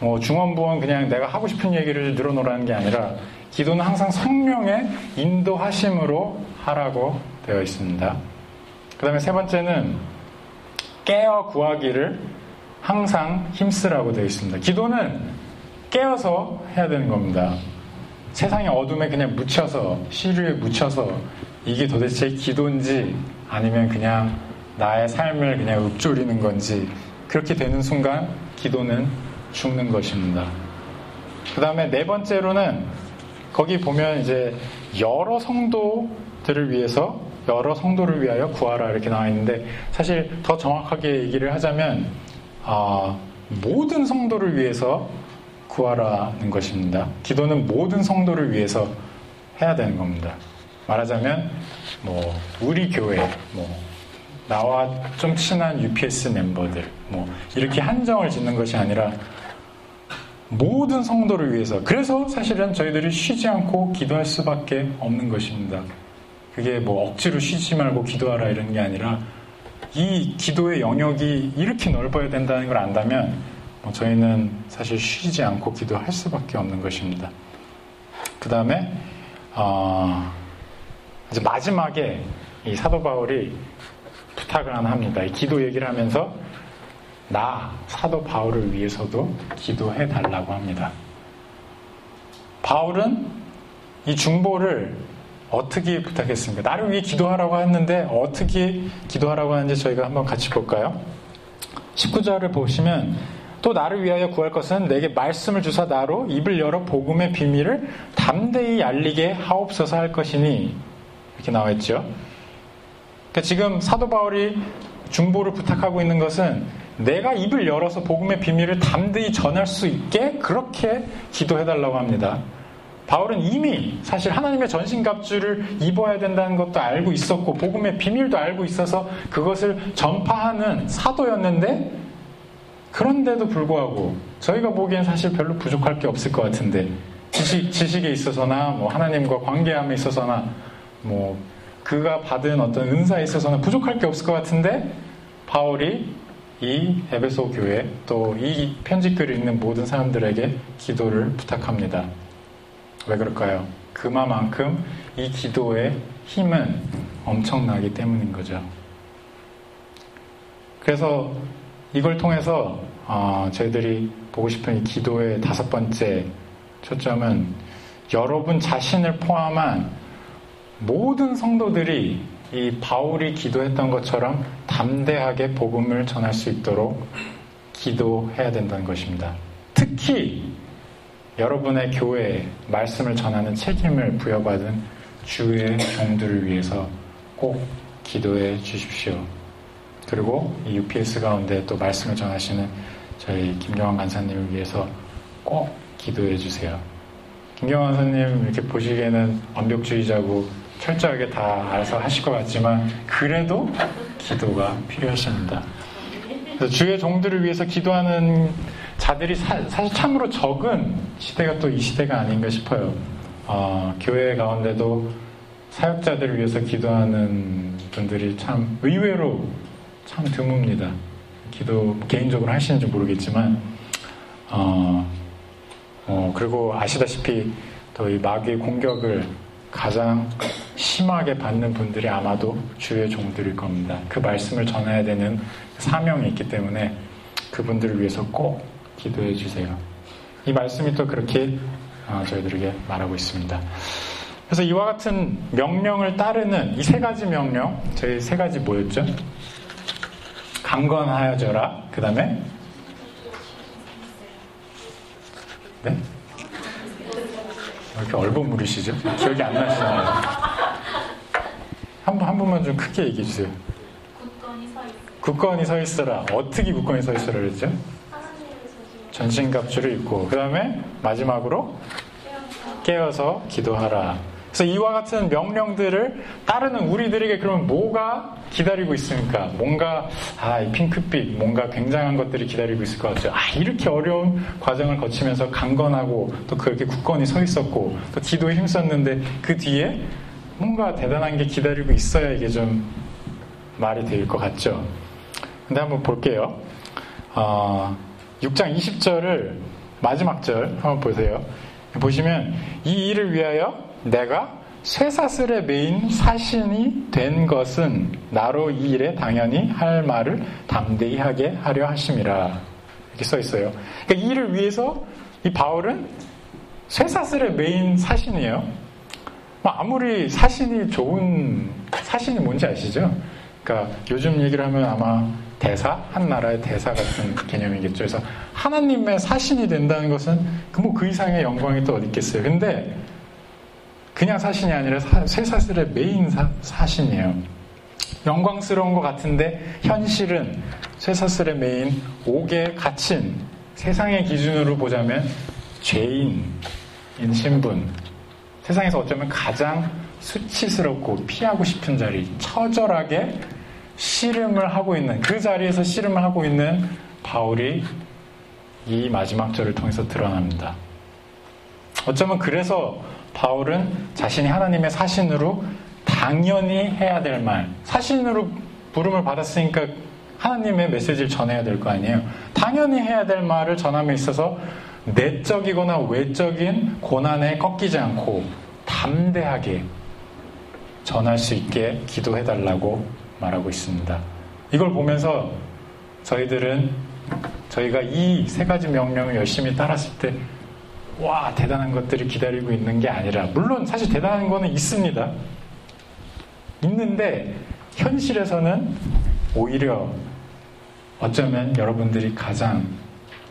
뭐 중원부원 그냥 내가 하고 싶은 얘기를 늘어놓으라는 게 아니라 기도는 항상 성령의 인도하심으로 하라고 되어 있습니다. 그 다음에 세 번째는 깨어 구하기를 항상 힘쓰라고 되어 있습니다. 기도는 깨어서 해야 되는 겁니다. 세상의 어둠에 그냥 묻혀서 시류에 묻혀서 이게 도대체 기도인지 아니면 그냥 나의 삶을 그냥 읊조리는 건지 그렇게 되는 순간 기도는 죽는 것입니다. 그 다음에 네 번째로는 거기 보면 이제 여러 성도들을 위해서 여러 성도를 위하여 구하라 이렇게 나와 있는데 사실 더 정확하게 얘기를 하자면 어, 모든 성도를 위해서 구하라는 것입니다. 기도는 모든 성도를 위해서 해야 되는 겁니다. 말하자면 뭐 우리 교회 뭐 나와 좀 친한 UPS 멤버들 뭐 이렇게 한정을 짓는 것이 아니라 모든 성도를 위해서 그래서 사실은 저희들이 쉬지 않고 기도할 수밖에 없는 것입니다. 그게 뭐 억지로 쉬지 말고 기도하라 이런 게 아니라 이 기도의 영역이 이렇게 넓어야 된다는 걸 안다면 뭐 저희는 사실 쉬지 않고 기도할 수밖에 없는 것입니다. 그 다음에 어, 이제 마지막에 이 사도 바울이 부탁을 하나 합니다. 기도 얘기를 하면서 나 사도 바울을 위해서도 기도해 달라고 합니다. 바울은 이 중보를 어떻게 부탁했습니까? 나를 위해 기도하라고 했는데 어떻게 기도하라고 하는지 저희가 한번 같이 볼까요? 19절을 보시면 또 나를 위하여 구할 것은 내게 말씀을 주사 나로 입을 열어 복음의 비밀을 담대히 알리게 하옵소서 할 것이니 이렇게 나와 있죠. 그러니까 지금 사도 바울이 중보를 부탁하고 있는 것은 내가 입을 열어서 복음의 비밀을 담대히 전할 수 있게 그렇게 기도해달라고 합니다. 바울은 이미 사실 하나님의 전신갑주를 입어야 된다는 것도 알고 있었고 복음의 비밀도 알고 있어서 그것을 전파하는 사도였는데 그런데도 불구하고 저희가 보기엔 사실 별로 부족할 게 없을 것 같은데 지식, 지식에 있어서나 뭐 하나님과 관계함에 있어서나 뭐 그가 받은 어떤 은사에 있어서는 부족할 게 없을 것 같은데 바울이 이 에베소 교회 또 이 편지글을 읽는 모든 사람들에게 기도를 부탁합니다. 왜 그럴까요? 그만큼 이 기도의 힘은 엄청나기 때문인 거죠. 그래서 이걸 통해서 어, 저희들이 보고 싶은 이 기도의 다섯 번째 초점은 여러분 자신을 포함한 모든 성도들이 이 바울이 기도했던 것처럼 담대하게 복음을 전할 수 있도록 기도해야 된다는 것입니다. 특히 여러분의 교회에 말씀을 전하는 책임을 부여받은 주의 종들을 위해서 꼭 기도해 주십시오. 그리고 이 UPS 가운데 또 말씀을 전하시는 저희 김경환 간사님을 위해서 꼭 기도해 주세요. 김경환 간사님 이렇게 보시기에는 완벽주의자고 철저하게 다 알아서 하실 것 같지만 그래도 기도가 필요하십니다. 주의 종들을 위해서 기도하는 자들이 사, 실 참으로 적은 시대가 또 이 시대가 아닌가 싶어요. 어, 교회 가운데도 사역자들을 위해서 기도하는 분들이 참 의외로 참 드뭅니다. 기도 개인적으로 하시는지 모르겠지만, 어, 어, 그리고 아시다시피 또 이 마귀의 공격을 가장 심하게 받는 분들이 아마도 주의 종들일 겁니다. 그 말씀을 전해야 되는 사명이 있기 때문에 그분들을 위해서 꼭 기도해 주세요. 이 말씀이 또 그렇게 어, 저희들에게 말하고 있습니다. 그래서 이와 같은 명령을 따르는 이 세 가지 명령, 저희 세 가지 뭐였죠? 강건하여져라. 그 다음에 네? 이렇게 얼버무리시죠? 기억이 안 나시나요? 한, 한 번만 좀 크게 얘기해 주세요. 굳건히 서 있어라. 굳건히 서 있어라. 어떻게 굳건히 서 있어라 그랬죠? 전신갑주를 입고 그 다음에 마지막으로 깨어서 기도하라. 그래서 이와 같은 명령들을 따르는 우리들에게 그러면 뭐가 기다리고 있습니까? 뭔가 아, 이 핑크빛 뭔가 굉장한 것들이 기다리고 있을 것 같죠. 아, 이렇게 어려운 과정을 거치면서 강건하고 또 그렇게 굳건히 서 있었고 또 기도에 힘썼는데 그 뒤에 뭔가 대단한 게 기다리고 있어야 이게 좀 말이 될 것 같죠. 근데 한번 볼게요. 어, 6장 20절을 마지막 절 한번 보세요. 보시면 이 일을 위하여 내가 쇠사슬에 매인 사신이 된 것은 나로 이 일에 당연히 할 말을 담대히 하게 하려 하심이라 이렇게 써 있어요. 그러니까 이 일을 위해서 이 바울은 쇠사슬에 매인 사신이에요. 뭐 아무리 사신이 좋은 사신이 뭔지 아시죠? 그러니까 요즘 얘기를 하면 아마 대사, 한 나라의 대사 같은 개념이겠죠. 그래서 하나님의 사신이 된다는 것은 그 뭐그 그 이상의 영광이 또 어디 있겠어요. 근데 그냥 사신이 아니라 쇠사슬의 메인 사, 신이에요 영광스러운 것 같은데 현실은 쇠사슬의 메인 옥에 갇힌 세상의 기준으로 보자면 죄인인 신분 세상에서 어쩌면 가장 수치스럽고 피하고 싶은 자리 처절하게 씨름을 하고 있는 그 자리에서 씨름을 하고 있는 바울이 이 마지막 절을 통해서 드러납니다. 어쩌면 그래서 바울은 자신이 하나님의 사신으로 당연히 해야 될 말, 사신으로 부름을 받았으니까 하나님의 메시지를 전해야 될 거 아니에요. 당연히 해야 될 말을 전함에 있어서 내적이거나 외적인 고난에 꺾이지 않고 담대하게 전할 수 있게 기도해 달라고 말하고 있습니다. 이걸 보면서 저희들은 저희가 이 세 가지 명령을 열심히 따랐을 때 와, 대단한 것들이 기다리고 있는 게 아니라, 물론 사실 대단한 거는 있습니다. 있는데, 현실에서는 오히려 어쩌면 여러분들이 가장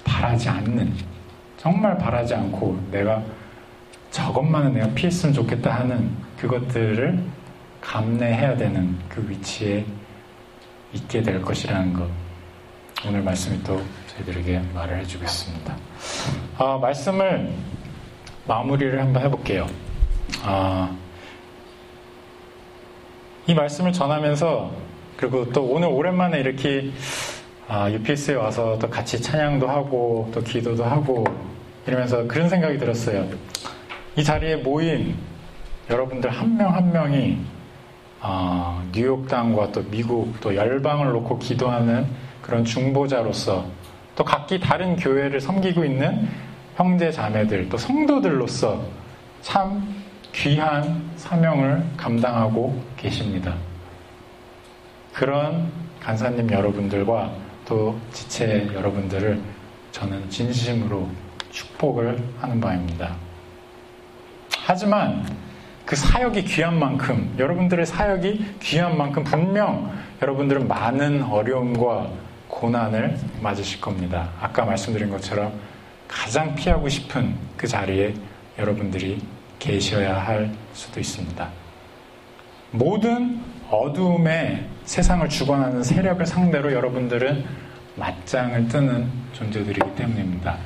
바라지 않는, 정말 바라지 않고 내가 저것만은 내가 피했으면 좋겠다 하는 그것들을 감내해야 되는 그 위치에 있게 될 것이라는 것. 오늘 말씀이 또 저희들에게 말을 해주겠습니다. 아, 말씀을 마무리를 한번 해볼게요. 아, 이 말씀을 전하면서 그리고 또 오늘 오랜만에 이렇게 아, UPS에 와서 또 같이 찬양도 하고 또 기도도 하고 이러면서 그런 생각이 들었어요. 이 자리에 모인 여러분들 한 명한 한 명이 아, 뉴욕 당과 또 미국 또 열방을 놓고 기도하는 그런 중보자로서 또 각기 다른 교회를 섬기고 있는 형제 자매들 또 성도들로서 참 귀한 사명을 감당하고 계십니다. 그런 간사님 여러분들과 또 지체 여러분들을 저는 진심으로 축복을 하는 바입니다. 하지만 그 사역이 귀한 만큼, 여러분들의 사역이 귀한 만큼 분명 여러분들은 많은 어려움과 고난을 맞으실 겁니다. 아까 말씀드린 것처럼 가장 피하고 싶은 그 자리에 여러분들이 계셔야 할 수도 있습니다. 모든 어두움의 세상을 주관하는 세력을 상대로 여러분들은 맞짱을 뜨는 존재들이기 때문입니다.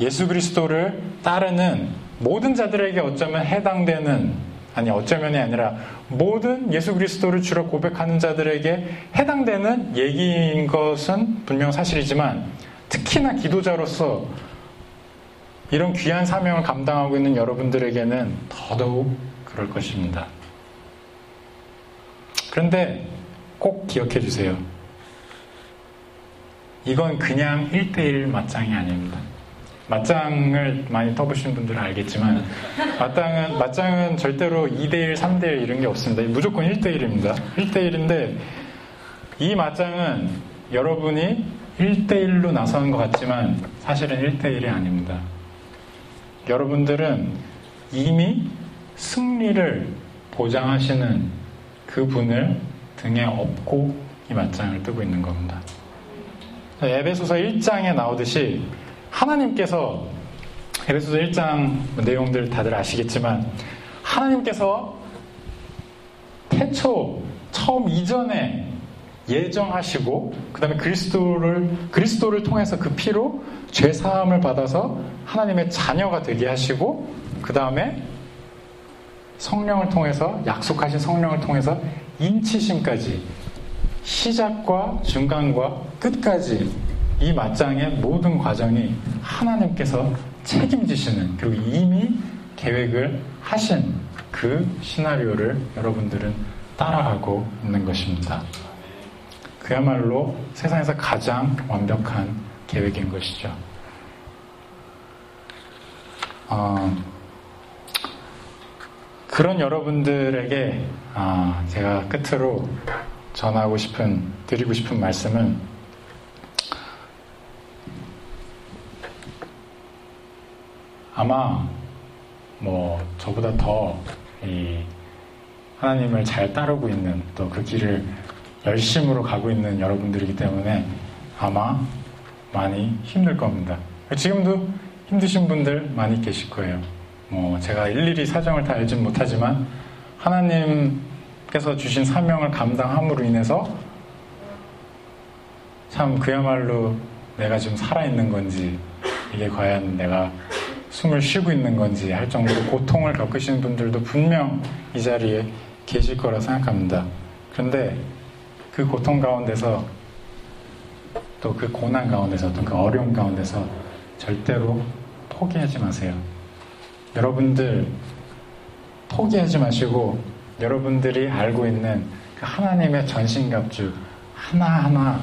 예수 그리스도를 따르는 모든 자들에게 어쩌면 해당되는 아니 어쩌면이 아니라 모든 예수 그리스도를 주로 고백하는 자들에게 해당되는 얘기인 것은 분명 사실이지만 특히나 기도자로서 이런 귀한 사명을 감당하고 있는 여러분들에게는 더더욱 그럴 것입니다. 그런데 꼭 기억해 주세요. 이건 그냥 1대1 맞짱이 아닙니다. 맞짱을 많이 떠보신 분들은 알겠지만 맞짱은, 맞짱은 절대로 2대1, 3대1 이런 게 없습니다. 무조건 1대1입니다. 1대1인데 이 맞짱은 여러분이 1대1로 나서는 것 같지만 사실은 1대1이 아닙니다. 여러분들은 이미 승리를 보장하시는 그 분을 등에 업고 이 맞짱을 뜨고 있는 겁니다. 에베소서 1장에 나오듯이 하나님께서 에베소서 1장 내용들 다들 아시겠지만 하나님께서 태초 처음 이전에 예정하시고 그다음에 그리스도를 그리스도를 통해서 그 피로 죄 사함을 받아서 하나님의 자녀가 되게 하시고 그다음에 성령을 통해서 약속하신 성령을 통해서 인치심까지 시작과 중간과 끝까지 이 맞짱의 모든 과정이 하나님께서 책임지시는 그리고 이미 계획을 하신 그 시나리오를 여러분들은 따라가고 있는 것입니다. 그야말로 세상에서 가장 완벽한 계획인 것이죠. 어, 그런 여러분들에게 아, 제가 끝으로 전하고 싶은, 드리고 싶은 말씀은 아마 뭐 저보다 더이 하나님을 잘 따르고 있는 또 그 길을 열심으로 가고 있는 여러분들이기 때문에 아마 많이 힘들 겁니다. 지금도 힘드신 분들 많이 계실 거예요. 뭐 제가 일일이 사정을 다 알진 못하지만 하나님께서 주신 사명을 감당함으로 인해서 참 그야말로 내가 지금 살아있는 건지 이게 과연 내가 숨을 쉬고 있는 건지 할 정도로 고통을 겪으시는 분들도 분명 이 자리에 계실 거라 생각합니다. 그런데 그 고통 가운데서 또 그 고난 가운데서 또 그 어려움 가운데서 절대로 포기하지 마세요. 여러분들 포기하지 마시고 여러분들이 알고 있는 그 하나님의 전신갑주 하나하나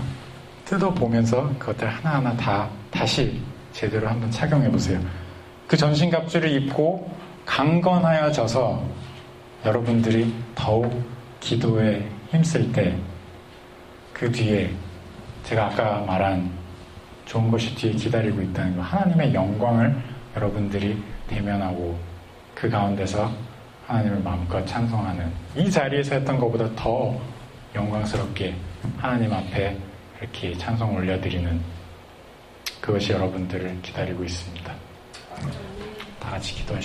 뜯어보면서 그것들 하나하나 다 다시 제대로 한번 착용해 보세요. 그 전신갑주를 입고 강건하여져서 여러분들이 더욱 기도에 힘쓸 때 그 뒤에 제가 아까 말한 좋은 것이 뒤에 기다리고 있다는 거 하나님의 영광을 여러분들이 대면하고 그 가운데서 하나님을 마음껏 찬송하는 이 자리에서 했던 것보다 더 영광스럽게 하나님 앞에 이렇게 찬송 올려드리는 그것이 여러분들을 기다리고 있습니다. 다 같이 기도하시겠습니다.